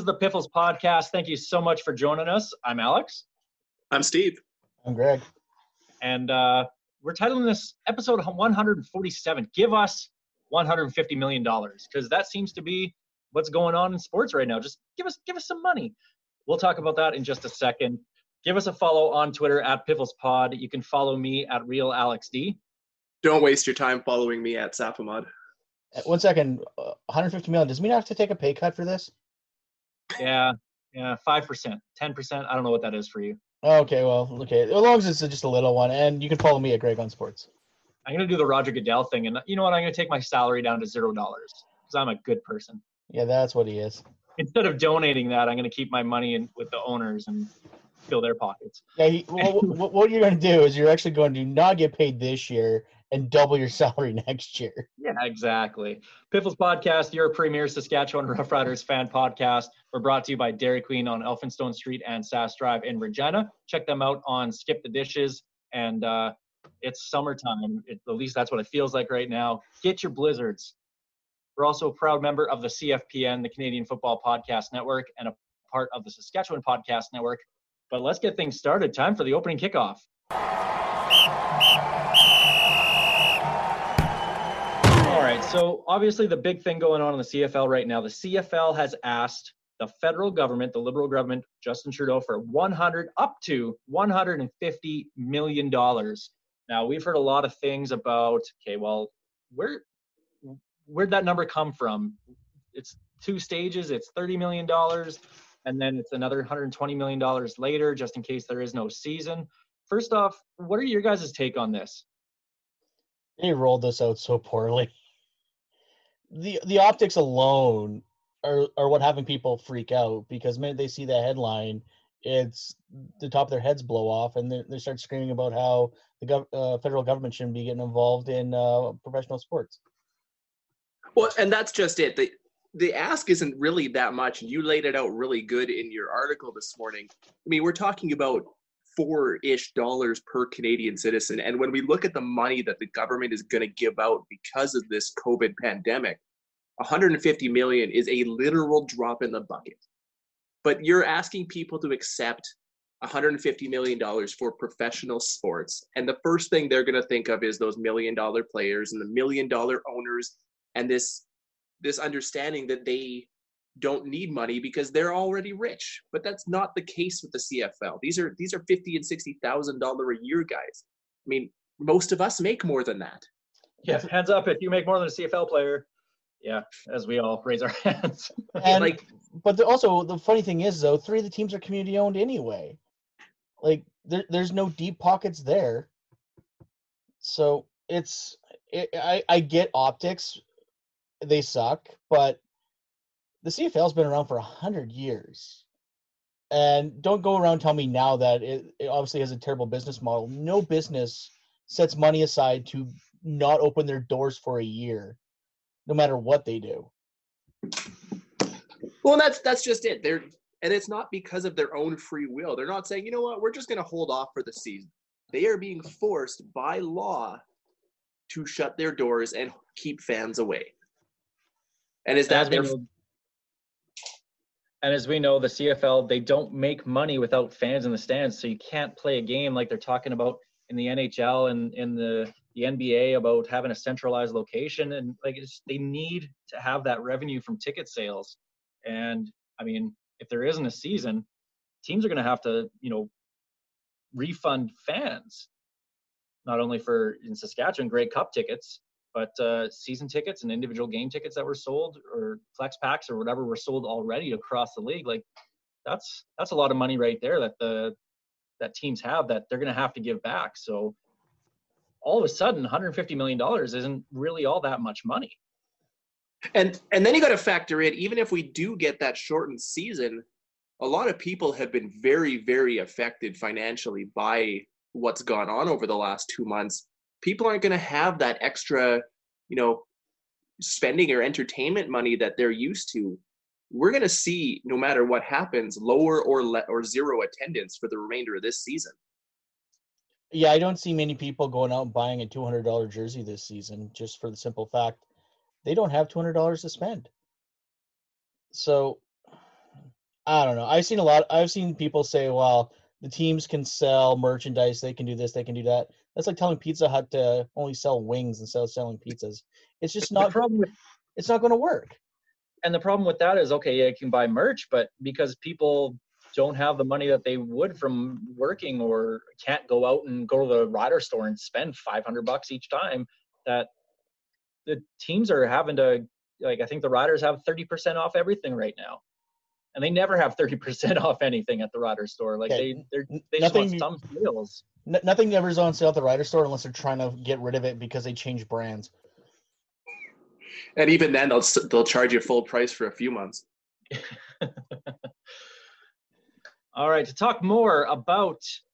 Is the Piffles podcast. Thank you so much for joining us. I'm Alex, I'm Steve. I'm Greg. and uh, we're titling this episode 147. Give us 150 million dollars because that seems to be what's going on in sports right now. Just give us give us some money. We'll talk about that in just a second. Give us a follow on Twitter at Piffles Pod. You can follow me at Real Alex D. Don't waste your time following me at Sapamod. Uh, One second, uh, 150 million. Does it mean I have to take a pay cut for this? Yeah, yeah, five percent, ten percent. I don't know what that is for you. Okay, well, okay. As long as it's just a little one, and you can follow me at Greg on Sports. I'm gonna do the Roger Goodell thing, and you know what? I'm gonna take my salary down to zero dollars because I'm a good person. Yeah, that's what he is. instead of donating that, I'm going to keep my money in with the owners and fill their pockets. Yeah, he, what, what, what you're going to do is you're actually going to not get paid this year and double your salary next year. Yeah, exactly. Piffles Podcast, your premier Saskatchewan Roughriders fan podcast. We're brought to you by Dairy Queen on Elphinstone Street and Sass Drive in Regina. Check them out on Skip the Dishes. And uh, it's summertime. It, at least that's what it feels like right now. Get your blizzards. We're also a proud member of the CFPN, the Canadian Football Podcast Network, and a part of the Saskatchewan Podcast Network. But let's get things started. Time for the opening kickoff. Right. So obviously, the big thing going on in the CFL right now, the CFL has asked the federal government, the Liberal government, Justin Trudeau, for 100 up to 150 million dollars. Now we've heard a lot of things about. Okay, well, where where'd that number come from? It's two stages. It's 30 million dollars, and then it's another 120 million dollars later, just in case there is no season. First off, what are your guys' take on this? They rolled this out so poorly. The the optics alone are, are what having people freak out because minute they see that headline, it's the top of their heads blow off and they, they start screaming about how the gov- uh, federal government shouldn't be getting involved in uh, professional sports. Well, and that's just it. The the ask isn't really that much, and you laid it out really good in your article this morning. I mean, we're talking about four-ish dollars per Canadian citizen, and when we look at the money that the government is going to give out because of this COVID pandemic, 150 million is a literal drop in the bucket. But you're asking people to accept 150 million dollars for professional sports, and the first thing they're going to think of is those million-dollar players and the million-dollar owners and this this understanding that they don't need money because they're already rich. But that's not the case with the CFL. These are these are fifty and sixty thousand dollar a year guys. I mean, most of us make more than that. Yeah, hands up if you make more than a CFL player. Yeah, as we all raise our hands. And like but the, also the funny thing is though, three of the teams are community owned anyway. Like there, there's no deep pockets there. So it's it, I I get optics, they suck, but the CFL's been around for a hundred years. And don't go around tell me now that it, it obviously has a terrible business model. No business sets money aside to not open their doors for a year, no matter what they do. Well, that's that's just it. They're and it's not because of their own free will. They're not saying, you know what, we're just going to hold off for the season. They are being forced by law to shut their doors and keep fans away. And is that their and as we know, the CFL they don't make money without fans in the stands, so you can't play a game like they're talking about in the NHL and in the the NBA about having a centralized location, and like they need to have that revenue from ticket sales. And I mean, if there isn't a season, teams are going to have to, you know, refund fans, not only for in Saskatchewan Grey Cup tickets, but uh, season tickets and individual game tickets that were sold or flex packs or whatever were sold already across the league like that's that's a lot of money right there that the that teams have that they're going to have to give back so all of a sudden 150 million dollars isn't really all that much money And and then you got to factor in even if we do get that shortened season, a lot of people have been very very affected financially by what's gone on over the last 2 months. People aren't going to have that extra, you know, spending or entertainment money that they're used to. We're going to see no matter what happens lower or le- or zero attendance for the remainder of this season. Yeah, I don't see many people going out and buying a two hundred dollar jersey this season, just for the simple fact they don't have two hundred dollars to spend. So I don't know. I've seen a lot. I've seen people say, "Well, the teams can sell merchandise. They can do this. They can do that." That's like telling Pizza Hut to only sell wings instead of selling pizzas. It's just not. problem with It's not going to work. and the problem with that is okay, yeah, you can buy merch, but because people don't have the money that they would from working or can't go out and go to the rider store and spend 500 bucks each time that the teams are having to like i think the riders have 30% off everything right now and they never have 30% off anything at the rider store like Okay, they they're, n- they just want nothing- some sales N- nothing ever is on sale at the Rider store unless they're trying to get rid of it because they change brands. And even then they'll they'll charge you full price for a few months. All right, to talk more about the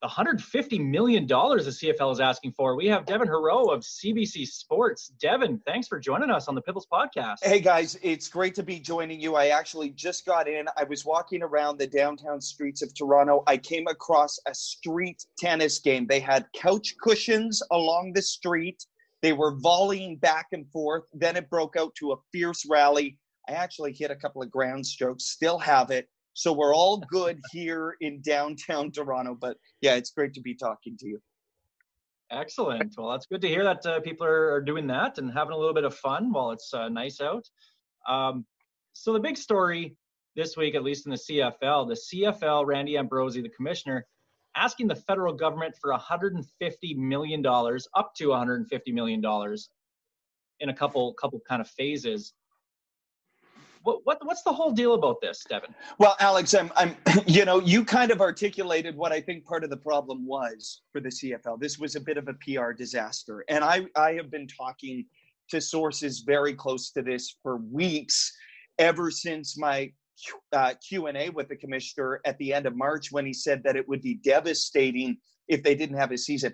150 million dollars the CFL is asking for, we have Devin Heroux of CBC Sports. Devin, thanks for joining us on the Piffles podcast. Hey guys, it's great to be joining you. I actually just got in. I was walking around the downtown streets of Toronto. I came across a street tennis game. They had couch cushions along the street. They were volleying back and forth. Then it broke out to a fierce rally. I actually hit a couple of ground strokes, still have it. So we're all good here in downtown Toronto. But yeah, it's great to be talking to you. Excellent. Well, that's good to hear that uh, people are, are doing that and having a little bit of fun while it's uh, nice out. Um, so the big story this week, at least in the CFL, the CFL, Randy Ambrosie, the commissioner, asking the federal government for 150 million dollars, up to 150 million dollars, in a couple couple kind of phases. What, what what's the whole deal about this, Devin? Well, Alex, I'm, I'm, you know, you kind of articulated what I think part of the problem was for the CFL. This was a bit of a PR disaster, and I, I have been talking to sources very close to this for weeks, ever since my uh, Q and A with the commissioner at the end of March when he said that it would be devastating if they didn't have a season.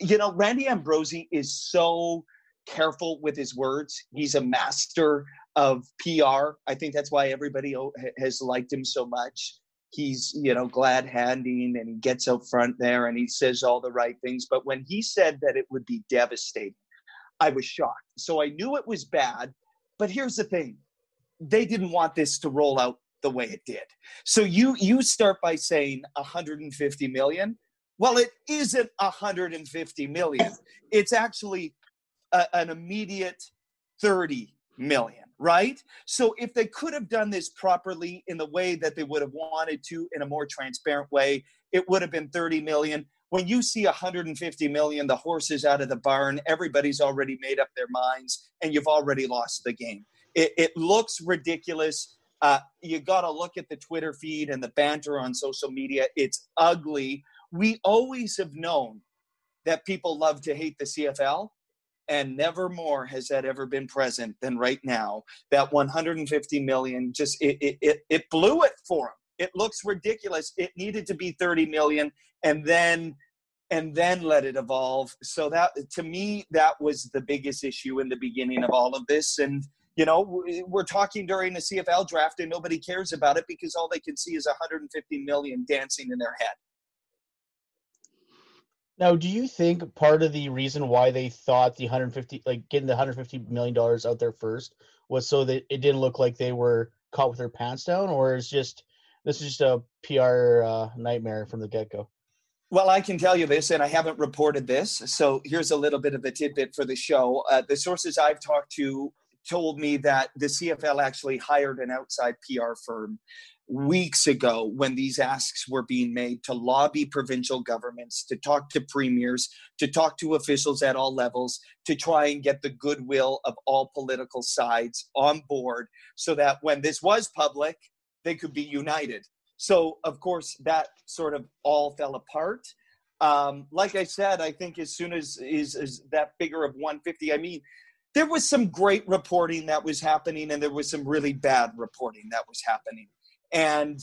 You know, Randy Ambrosie is so careful with his words. He's a master of PR. I think that's why everybody has liked him so much. He's, you know, glad handing and he gets out front there and he says all the right things. But when he said that it would be devastating, I was shocked. So I knew it was bad. But here's the thing they didn't want this to roll out the way it did. So you you start by saying 150 million. Well, it isn't 150 million. It's actually a, an immediate 30 million, right? So if they could have done this properly in the way that they would have wanted to in a more transparent way, it would have been 30 million. When you see 150 million, the horse is out of the barn, everybody's already made up their minds, and you've already lost the game. It, it looks ridiculous. Uh, you got to look at the Twitter feed and the banter on social media. It's ugly. We always have known that people love to hate the CFL, and never more has that ever been present than right now. That 150 million just it it it, it blew it for them. It looks ridiculous. It needed to be 30 million, and then and then let it evolve. So that to me that was the biggest issue in the beginning of all of this, and you know we're talking during the CFL draft and nobody cares about it because all they can see is 150 million dancing in their head. Now, do you think part of the reason why they thought the 150, like getting the 150 million dollars out there first, was so that it didn't look like they were caught with their pants down, or is just this is just a PR uh, nightmare from the get go? Well, I can tell you this, and I haven't reported this. So here's a little bit of a tidbit for the show. Uh, the sources I've talked to told me that the CFL actually hired an outside PR firm weeks ago when these asks were being made to lobby provincial governments, to talk to premiers, to talk to officials at all levels, to try and get the goodwill of all political sides on board so that when this was public, they could be united. So, of course, that sort of all fell apart. Um, like I said, I think as soon as is, is that figure of 150, I mean, there was some great reporting that was happening, and there was some really bad reporting that was happening. And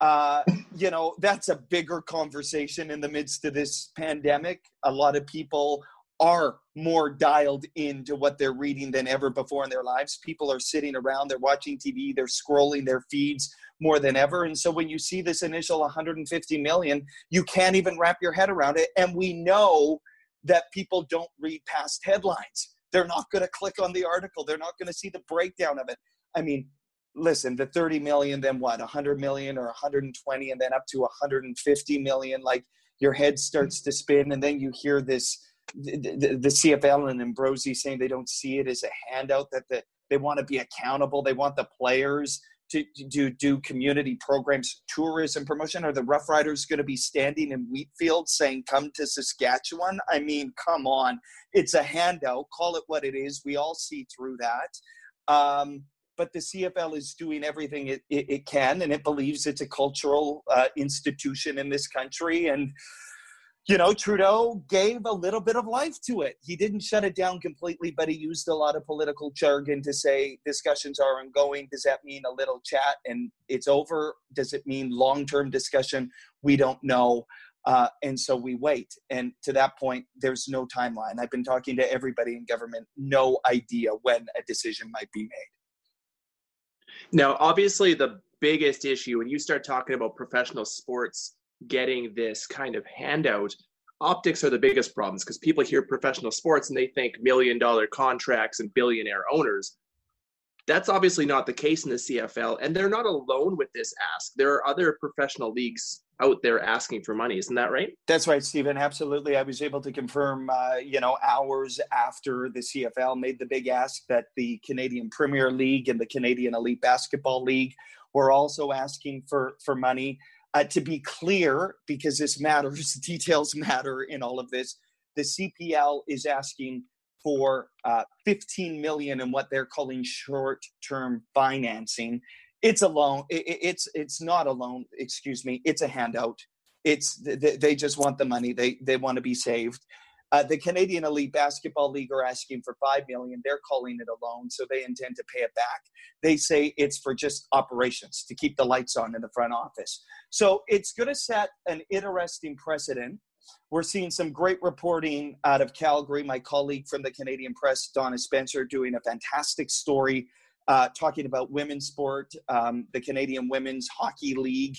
uh, you know, that's a bigger conversation in the midst of this pandemic. A lot of people are more dialed into what they're reading than ever before in their lives. People are sitting around, they're watching TV, they're scrolling their feeds more than ever. And so when you see this initial 150 million, you can't even wrap your head around it. And we know that people don't read past headlines. They're not going to click on the article, they're not going to see the breakdown of it. I mean, listen, the 30 million, then what, 100 million or 120, and then up to 150 million, like your head starts to spin, and then you hear this the, the, CFL and Ambrosie saying they don't see it as a handout, that the, they want to be accountable. They want the players to, do, do community programs, tourism promotion. Are the Rough Riders going to be standing in Wheatfield saying, come to Saskatchewan? I mean, come on. It's a handout. Call it what it is. We all see through that. Um, but the CFL is doing everything it, it, it, can, and it believes it's a cultural uh, institution in this country. And you know, Trudeau gave a little bit of life to it. He didn't shut it down completely, but he used a lot of political jargon to say discussions are ongoing. Does that mean a little chat and it's over? Does it mean long term discussion? We don't know. Uh, and so we wait. And to that point, there's no timeline. I've been talking to everybody in government, no idea when a decision might be made. Now, obviously, the biggest issue when you start talking about professional sports getting this kind of handout, optics are the biggest problems because people hear professional sports and they think million dollar contracts and billionaire owners. That's obviously not the case in the CFL, and they're not alone with this ask. There are other professional leagues out there asking for money. Isn't that right? That's right, Stephen. Absolutely. I was able to confirm, uh, you know, hours after the CFL made the big ask that the Canadian Premier League and the Canadian Elite Basketball League were also asking for for money. Uh, to be clear, because this matters, details matter in all of this. The CPL is asking for uh, 15 million in what they're calling short-term financing. It's a loan. It, it's it's not a loan. Excuse me. It's a handout. It's they just want the money. They they want to be saved. Uh, the Canadian Elite Basketball League are asking for five million. They're calling it a loan, so they intend to pay it back. They say it's for just operations to keep the lights on in the front office. So it's going to set an interesting precedent. We're seeing some great reporting out of Calgary. My colleague from the Canadian Press, Donna Spencer, doing a fantastic story uh, talking about women's sport, um, the Canadian Women's Hockey League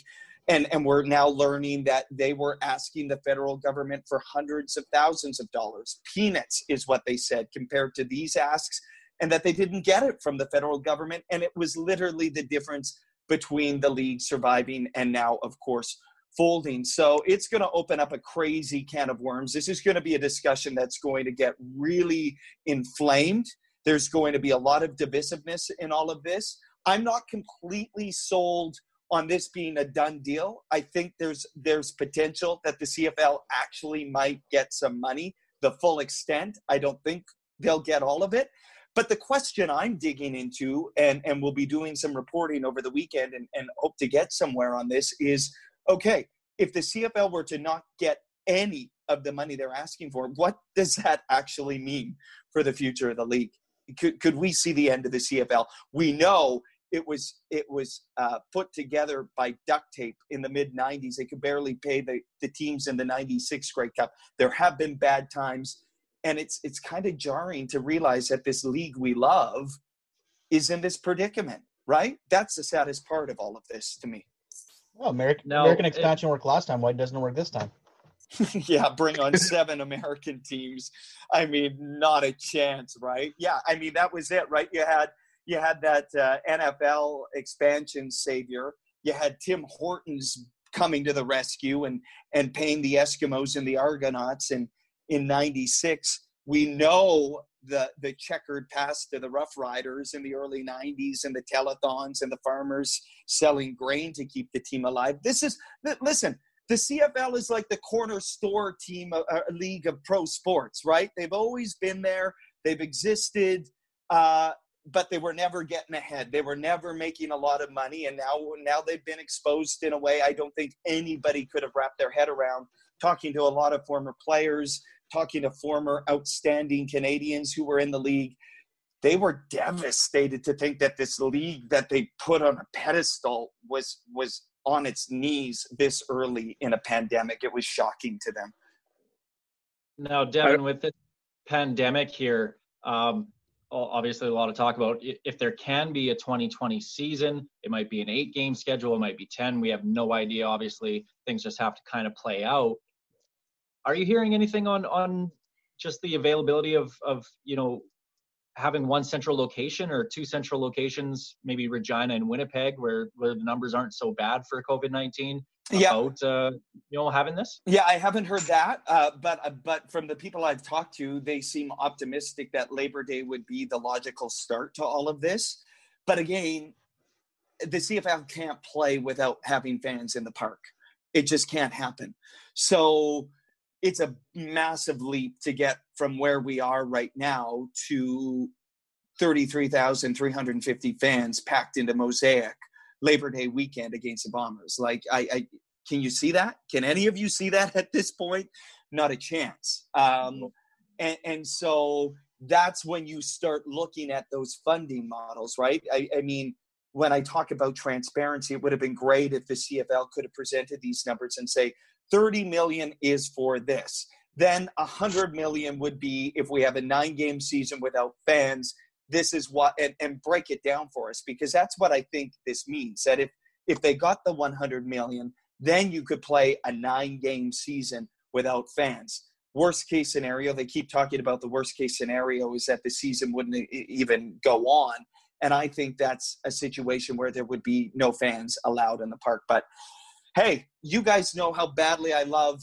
and and we're now learning that they were asking the federal government for hundreds of thousands of dollars. Peanuts is what they said compared to these asks and that they didn't get it from the federal government. And it was literally the difference between the league surviving and now of course folding. So it's going to open up a crazy can of worms. This is going to be a discussion that's going to get really inflamed. There's going to be a lot of divisiveness in all of this. I'm not completely sold on this being a done deal. I think there's there's potential that the CFL actually might get some money, the full extent. I don't think they'll get all of it. But the question I'm digging into, and, and we'll be doing some reporting over the weekend and, and hope to get somewhere on this, is okay, if the CFL were to not get any of the money they're asking for, what does that actually mean for the future of the league? Could, could we see the end of the CFL? We know it was it was uh, put together by duct tape in the mid 90s they could barely pay the, the teams in the 96 grey cup. There have been bad times. And it's it's kind of jarring to realize that this league we love is in this predicament right? That's the saddest part of all of this to me. Well american, No, american it- expansion worked last time. Why doesn't it work this time. Yeah bring on seven american teams. I mean not a chance right? Yeah i mean that was it right? You had you had that uh, NFL expansion savior. You had Tim Hortons coming to the rescue and and paying the Eskimos and the Argonauts. And in '96, we know the the checkered past to the Rough Riders in the early '90s and the telethons and the farmers selling grain to keep the team alive. This is listen. The CFL is like the corner store team, uh, uh, league of pro sports, right? They've always been there. They've existed. Uh, but they were never getting ahead. They were never making a lot of money, and now now they've been exposed in a way I don't think anybody could have wrapped their head around. Talking to a lot of former players, talking to former outstanding Canadians who were in the league, they were devastated to think that this league that they put on a pedestal was was on its knees this early in a pandemic. It was shocking to them. Now, Devin, with the pandemic here, um, o- obviously a lot of talk about if there can be a 2020 season, it might be an eight game schedule, it might be 10. We have no idea. Obviously, things just have to kind of play out. Are you hearing anything on on just the availability of of you know having one central location or two central locations, maybe Regina and Winnipeg, where where the numbers aren't so bad for COVID 19? Yeah. About uh, you know having this. Yeah, I haven't heard that, uh, but uh, but from the people I've talked to, they seem optimistic that Labor Day would be the logical start to all of this. But again, the CFL can't play without having fans in the park. It just can't happen. So it's a massive leap to get from where we are right now to 33,350 fans packed into Mosaic Labor Day weekend against the Bombers. Like, I, I can you see that? Can any of you see that at this point? Not a chance. Um, and, and so that's when you start looking at those funding models, right? I, I mean, when I talk about transparency, it would have been great if the CFL could have presented these numbers and say 30 million is for this. Then 100 million would be if we have a nine game season without fans. This is what, and, and break it down for us because that's what I think this means. That if if they got the 100 million, then you could play a nine game season without fans. Worst case scenario, they keep talking about the worst case scenario is that the season wouldn't even go on. And I think that's a situation where there would be no fans allowed in the park. But hey, you guys know how badly I love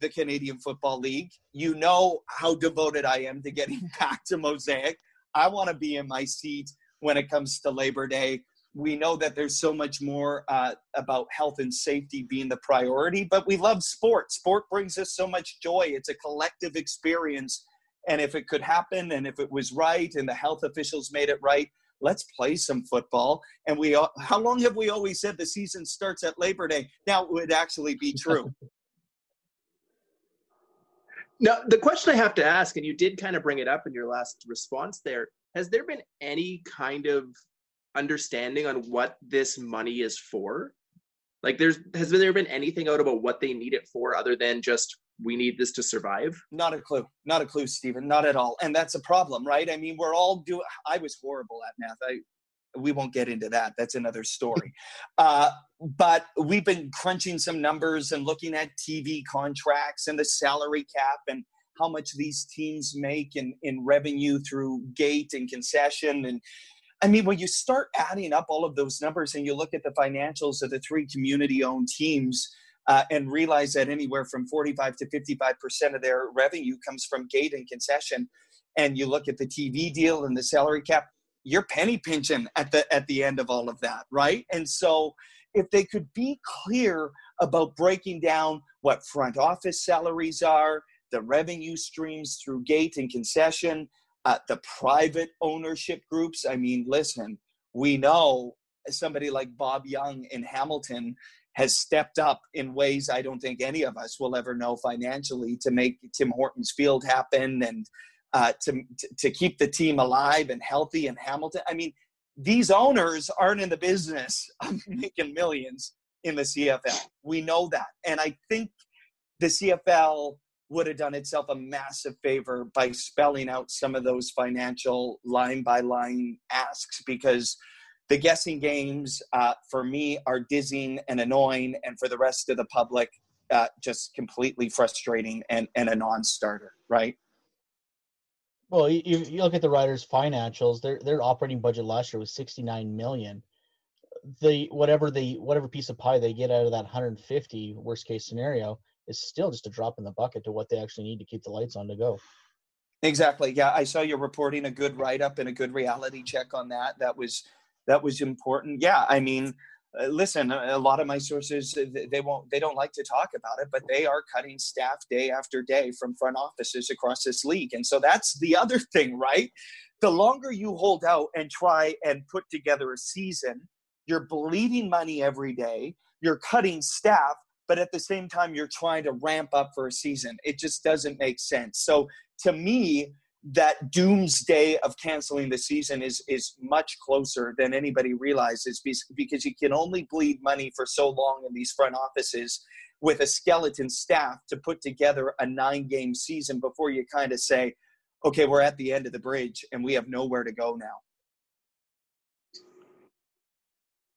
the Canadian Football League. You know how devoted I am to getting back to Mosaic. I want to be in my seat when it comes to Labor Day. We know that there's so much more uh, about health and safety being the priority, but we love sport. Sport brings us so much joy. It's a collective experience. And if it could happen and if it was right and the health officials made it right, let's play some football. And we, all- how long have we always said the season starts at Labor Day? Now it would actually be true. Now, the question I have to ask, and you did kind of bring it up in your last response there, has there been any kind of understanding on what this money is for? Like, there's has there been anything out about what they need it for other than just we need this to survive? Not a clue. Not a clue, Stephen. Not at all. And that's a problem, right? I mean, we're all doing. I was horrible at math. I we won't get into that. That's another story. uh, but we've been crunching some numbers and looking at TV contracts and the salary cap and how much these teams make in, in revenue through gate and concession. And I mean, when you start adding up all of those numbers and you look at the financials of the three community owned teams, uh, and realize that anywhere from 45 to 55% of their revenue comes from gate and concession. And you look at the TV deal and the salary cap, you're penny pinching at the at the end of all of that, right? And so if they could be clear about breaking down what front office salaries are, the revenue streams through gate and concession, uh, the private ownership groups. I mean, listen, we know somebody like Bob Young in Hamilton has stepped up in ways I don't think any of us will ever know financially to make Tim Hortons Field happen and uh, to, to keep the team alive and healthy in Hamilton. I mean, these owners aren't in the business of making millions in the CFL. We know that. And I think the CFL would have done itself a massive favor by spelling out some of those financial line by line asks because the guessing games uh, for me are dizzying and annoying, and for the rest of the public, uh, just completely frustrating and, and a non starter, right? Well, you, you look at the Riders' financials. Their their operating budget last year was sixty nine million. The whatever the whatever piece of pie they get out of that hundred fifty worst case scenario is still just a drop in the bucket to what they actually need to keep the lights on to go. Exactly. Yeah, I saw you reporting a good write up and a good reality check on that. That was that was important. Yeah, I mean, uh, listen, a a lot of my sources they won't they don't like to talk about it, but they are cutting staff day after day from front offices across this league, and so that's the other thing, right? The longer you hold out and try and put together a season, you're bleeding money every day. You're cutting staff, but at the same time, you're trying to ramp up for a season. It just doesn't make sense. So to me, that doomsday of canceling the season is is much closer than anybody realizes because you can only bleed money for so long in these front offices with a skeleton staff to put together a nine game season before you kind of say okay we're at the end of the bridge and we have nowhere to go now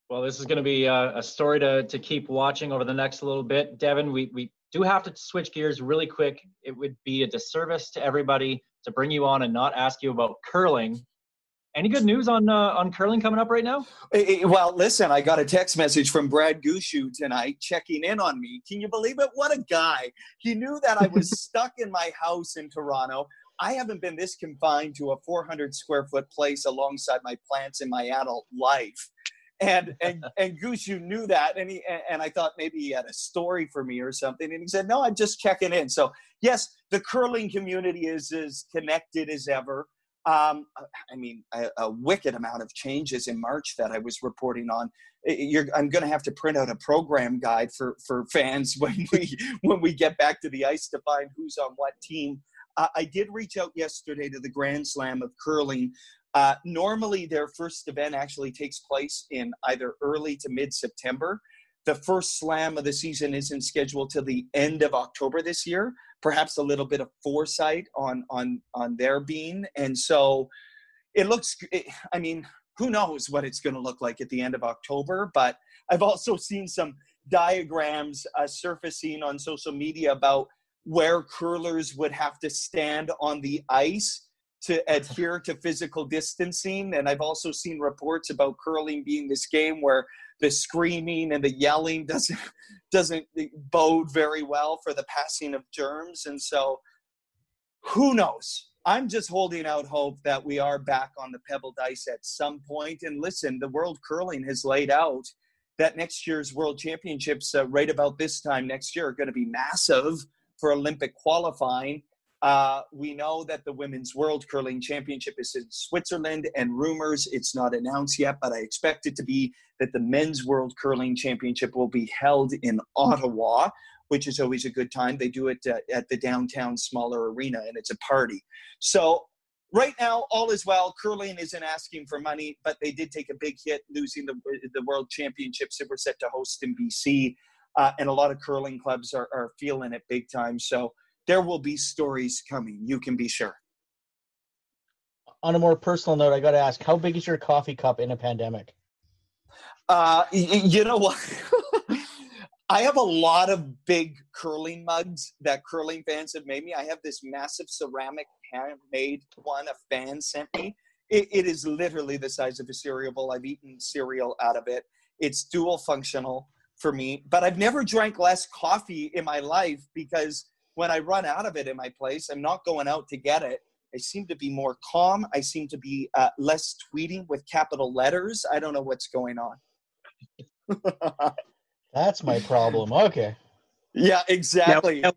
Well, this is going to be a, a story to, to keep watching over the next little bit. Devin, we, we do have to switch gears really quick. It would be a disservice to everybody to bring you on and not ask you about curling. Any good news on uh, on curling coming up right now? Eh, eh, Well, listen, I got a text message from Brad Gushue tonight checking in on me. Can you believe it? What a guy. He knew that I was stuck in my house in Toronto. I haven't been this confined to a 400 square foot place alongside my plants in my adult life. And and and Goose, you knew that, and he and I thought maybe he had a story for me or something. And he said, "No, I'm just checking in." So yes, the curling community is as connected as ever. Um, I mean, a, a wicked amount of changes in March that I was reporting on. You're, I'm going to have to print out a program guide for for fans when we when we get back to the ice to find who's on what team. Uh, I did reach out yesterday to the Grand Slam of curling. Uh, normally, their first event actually takes place in either early to mid September. The first slam of the season isn't scheduled till the end of October this year perhaps a little bit of foresight on on on their being and so it looks it, i mean who knows what it's going to look like at the end of october but i've also seen some diagrams uh, surfacing on social media about where curlers would have to stand on the ice to adhere to physical distancing. And i've also seen reports about curling being this game where the screaming and the yelling doesn't doesn't bode very well for the passing of germs. And so who knows? I'm just holding out hope that we are back on the pebbled ice at some point. point and listen the world curling has laid out that next year's world championships uh, right about this time next year are going to be massive for olympic qualifying uh, we know that the Women's World Curling Championship is in Switzerland, and rumors, it's not announced yet, but I expect it to be that the Men's World Curling Championship will be held in Ottawa, which is always a good time. They do it uh, at the downtown smaller arena, and it's a party. So, right now, all is well. Curling isn't asking for money, but they did take a big hit losing the, the World Championships that were set to host in BC. Uh, and a lot of curling clubs are, are feeling it big time. So, there will be stories coming. You can be sure. On a more personal note, I got to ask, how big is your coffee cup in a pandemic? Uh, y- you know what? I have a lot of big curling mugs that curling fans have made me. I have this massive ceramic handmade one a fan sent me. It, it is literally the size of a cereal bowl. I've eaten cereal out of it. It's dual functional for me, but I've never drank less coffee in my life because when I run out of it in my place, I'm not going out to get it. I seem to be more calm. I seem to be uh, less tweeting with capital letters. I don't know what's going on. That's my problem. Okay. yeah, exactly. Now-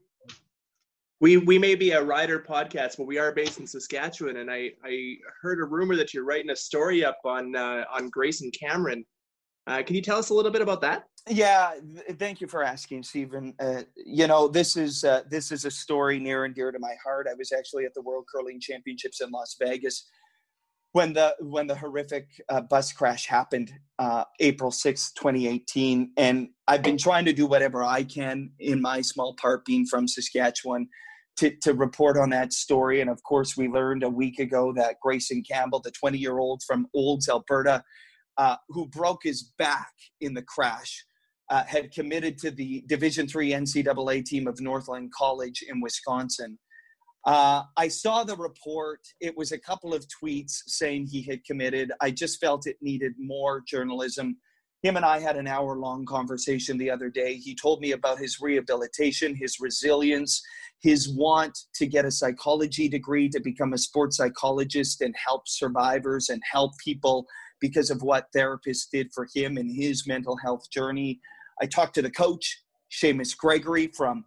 We we may be a rider podcast, but we are based in Saskatchewan, and I I heard a rumor that you're writing a story up on uh, on Grayson Cammaert. Uh, can you tell us a little bit about that? Yeah, th- thank you for asking, Stephen. Uh, you know, this is uh, this is a story near and dear to my heart. I was actually at the World Curling Championships in Las Vegas when the when the horrific uh, bus crash happened, uh, April sixth, twenty eighteen, and I've been trying to do whatever I can in my small part, being from Saskatchewan, to to report on that story. And of course, we learned a week ago that Grayson Cammaert, the twenty year old from Olds, Alberta, uh, who broke his back in the crash uh, had committed to the Division Three NCAA team of Northland College in Wisconsin. Uh, I saw the report. It was a couple of tweets saying he had committed. I just felt it needed more journalism. Him and I had an hour long conversation the other day. He told me about his rehabilitation, his resilience, his want to get a psychology degree to become a sports psychologist and help survivors and help people because of what therapists did for him in his mental health journey. I talked to the coach, Seamus Gregory from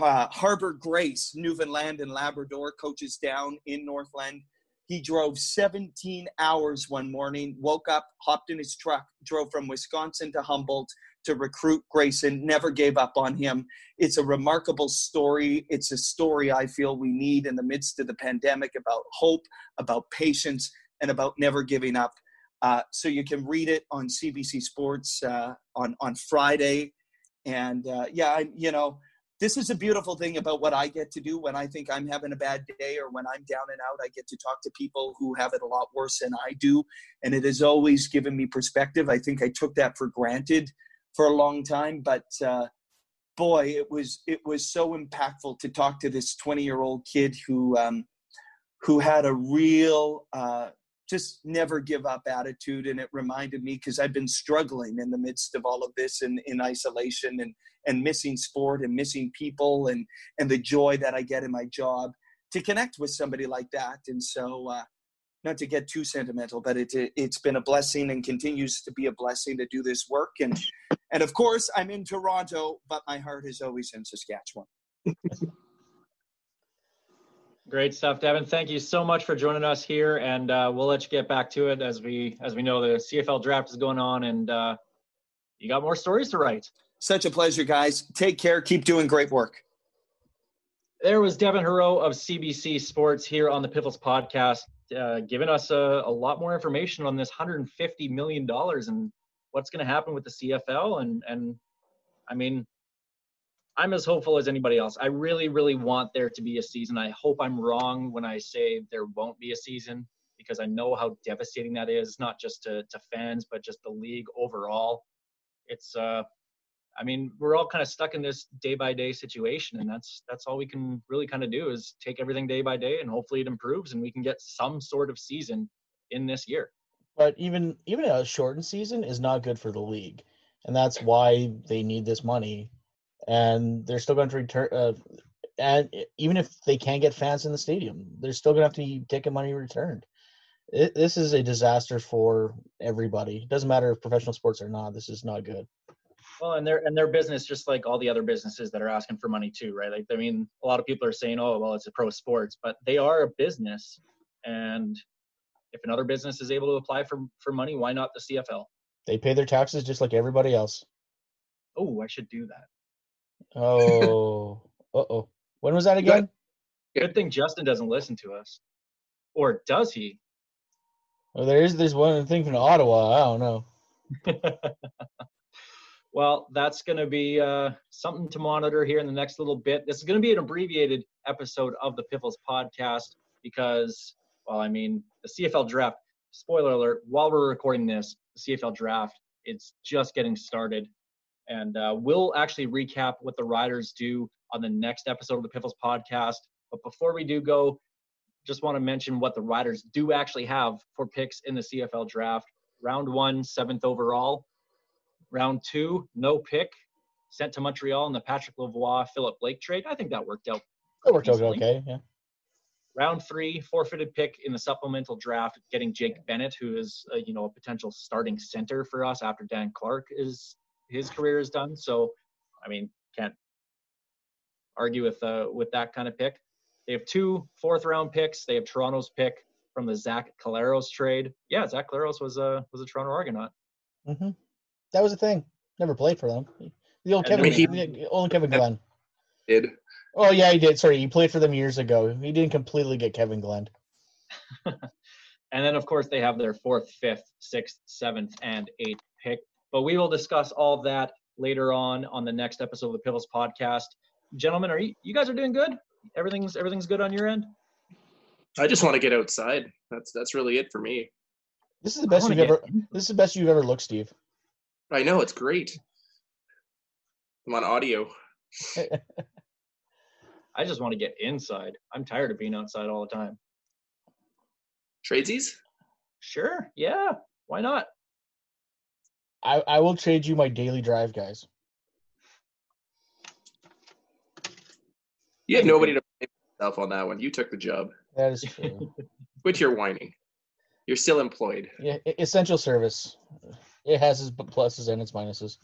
uh, Harbor Grace, Newfoundland and Labrador, coaches down in Northland. He drove 17 hours one morning, woke up, hopped in his truck, drove from Wisconsin to Humboldt to recruit Grayson, never gave up on him. It's a remarkable story. It's a story I feel we need in the midst of the pandemic about hope, about patience, and about never giving up. Uh, so you can read it on CBC Sports uh, on on Friday, and uh, yeah, I, you know, this is a beautiful thing about what I get to do when I think I'm having a bad day or when I'm down and out. I get to talk to people who have it a lot worse than I do, and it has always given me perspective. I think I took that for granted for a long time, but uh, boy, it was it was so impactful to talk to this 20 year old kid who um, who had a real uh, just never give up attitude. And it reminded me because i've been struggling in the midst of all of this and in isolation and and missing sport and missing people and and the joy that i get in my job to connect with somebody like that. And so uh, not to get too sentimental but it, it it's been a blessing and continues to be a blessing to do this work. And and of course i'm in toronto but my heart is always in saskatchewan Great stuff, Devin. Thank you so much for joining us here, and uh, we'll let you get back to it as we as we know the CFL draft is going on, and uh, you got more stories to write. such a pleasure guys take care keep doing great work There was Devin Heroux of CBC Sports here on the Piffles podcast, uh, giving us a, a lot more information on this 150 million dollars and what's going to happen with the CFL. And and I mean, I'm as hopeful as anybody else. I really, really want there to be a season. I hope I'm wrong when I say there won't be a season because I know how devastating that is, not just to, to fans, but just the league overall. It's uh I mean, we're all kind of stuck in this day by day situation, and that's that's all we can really kind of do is take everything day by day, and hopefully it improves, and we can get some sort of season in this year. But even even a shortened season is not good for the league, and that's why they need this money. And they're still going to return. Uh, and even if they can't get fans in the stadium, they're still going to have to be taking money returned. It, this is a disaster for everybody. It doesn't matter if professional sports or not. This is not good. Well, and their and their business, just like all the other businesses that are asking for money too, right? Like, I mean, a lot of people are saying, "Oh, well, it's a pro sports," but they are a business, and if another business is able to apply for for money, why not the CFL? They pay their taxes just like everybody else. Oh, I should do that. Oh, uh oh. When was that again? Good thing Justin doesn't listen to us, or does he? Oh, there is this one thing from Ottawa. I don't know. well, that's going to be uh, something to monitor here in the next little bit. This is going to be an abbreviated episode of the Piffles podcast because, well, I mean, the CFL draft. Spoiler alert: while we're recording this, the CFL draft it's just getting started, and uh, we'll actually recap what the riders do on the next episode of the Piffles podcast. But before we do go, just want to mention what the riders do actually have for picks in the CFL draft. Round one, seventh overall. Round two, no pick, sent to Montreal in the Patrick Lavoie Philip Blake trade. I think that worked out. Worked out okay. Yeah. Round three, forfeited pick in the supplemental draft, getting Jake Bennett, who is uh, you know a potential starting center for us after Dan Clark is his career is done. So, I mean, can't argue with uh, with that kind of pick. They have two fourth round picks. They have Toronto's pick from the Zach Collaros trade. Yeah, Zach Collaros was a was a Toronto Argonaut. hmm That was a thing. Never played for them. The old And Kevin, he- the old Kevin Glenn. Did Oh yeah, he did. Sorry, he played for them years ago. He didn't completely get Kevin Glenn. And then, of course, they have their fourth, fifth, sixth, seventh, and eighth pick. But we will discuss all of that later on on the next episode of the Piffles podcast. Gentlemen, are you, you guys are doing good? Everything's everything's good on your end. I just want to get outside. That's that's really it for me. This is the best you've get ever. This is the best you've ever looked, Steve. I know it's great. I'm on audio. I just want to get inside. I'm tired of being outside all the time. Tradesies? Sure, yeah, why not? I, I will trade you my daily drive, guys. You had nobody to blame yourself on that one. You took the job. That is true. Quit your whining. You're still employed. yeah, essential service. It has its pluses and its minuses.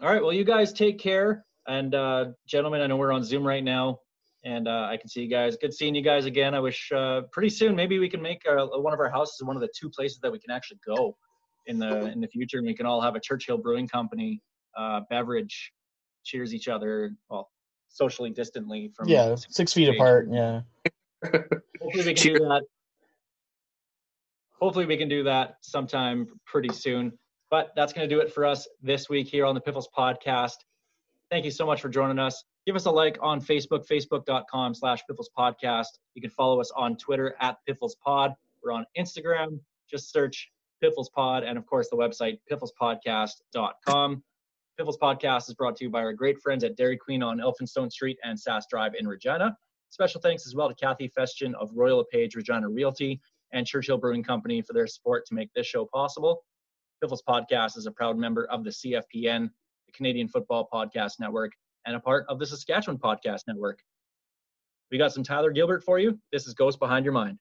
All right, well, you guys take care. And uh, gentlemen, I know we're on Zoom right now, And uh, I can see you guys. Good seeing you guys again. I wish uh, pretty soon maybe we can make uh, one of our houses one of the two places that we can actually go in the in the future, and we can all have a Churchill Brewing Company uh, beverage. Cheers each other, well, socially distantly from Yeah, six feet apart. Yeah. Hopefully we can do that. Hopefully we can do that sometime pretty soon. But that's going to do it for us this week here on the Piffles Podcast. Thank you so much for joining us. Give us a like on Facebook, facebook.com slash Piffles Podcast. You can follow us on Twitter at Piffles Pod. We're on Instagram. Just search Piffles Pod and, of course, the website pifflespodcast.com. Piffles Podcast is brought to you by our great friends at Dairy Queen on Elphinstone Street and Sask Drive in Regina. Special thanks as well to Kathy Festian of Royal LePage Regina Realty and Churchill Brewing Company for their support to make this show possible. Piffles Podcast is a proud member of the CFPN, the Canadian Football Podcast Network, and a part of the Saskatchewan Podcast Network. We got some Tyler Gilbert for you. This is Ghost Behind Your Mind.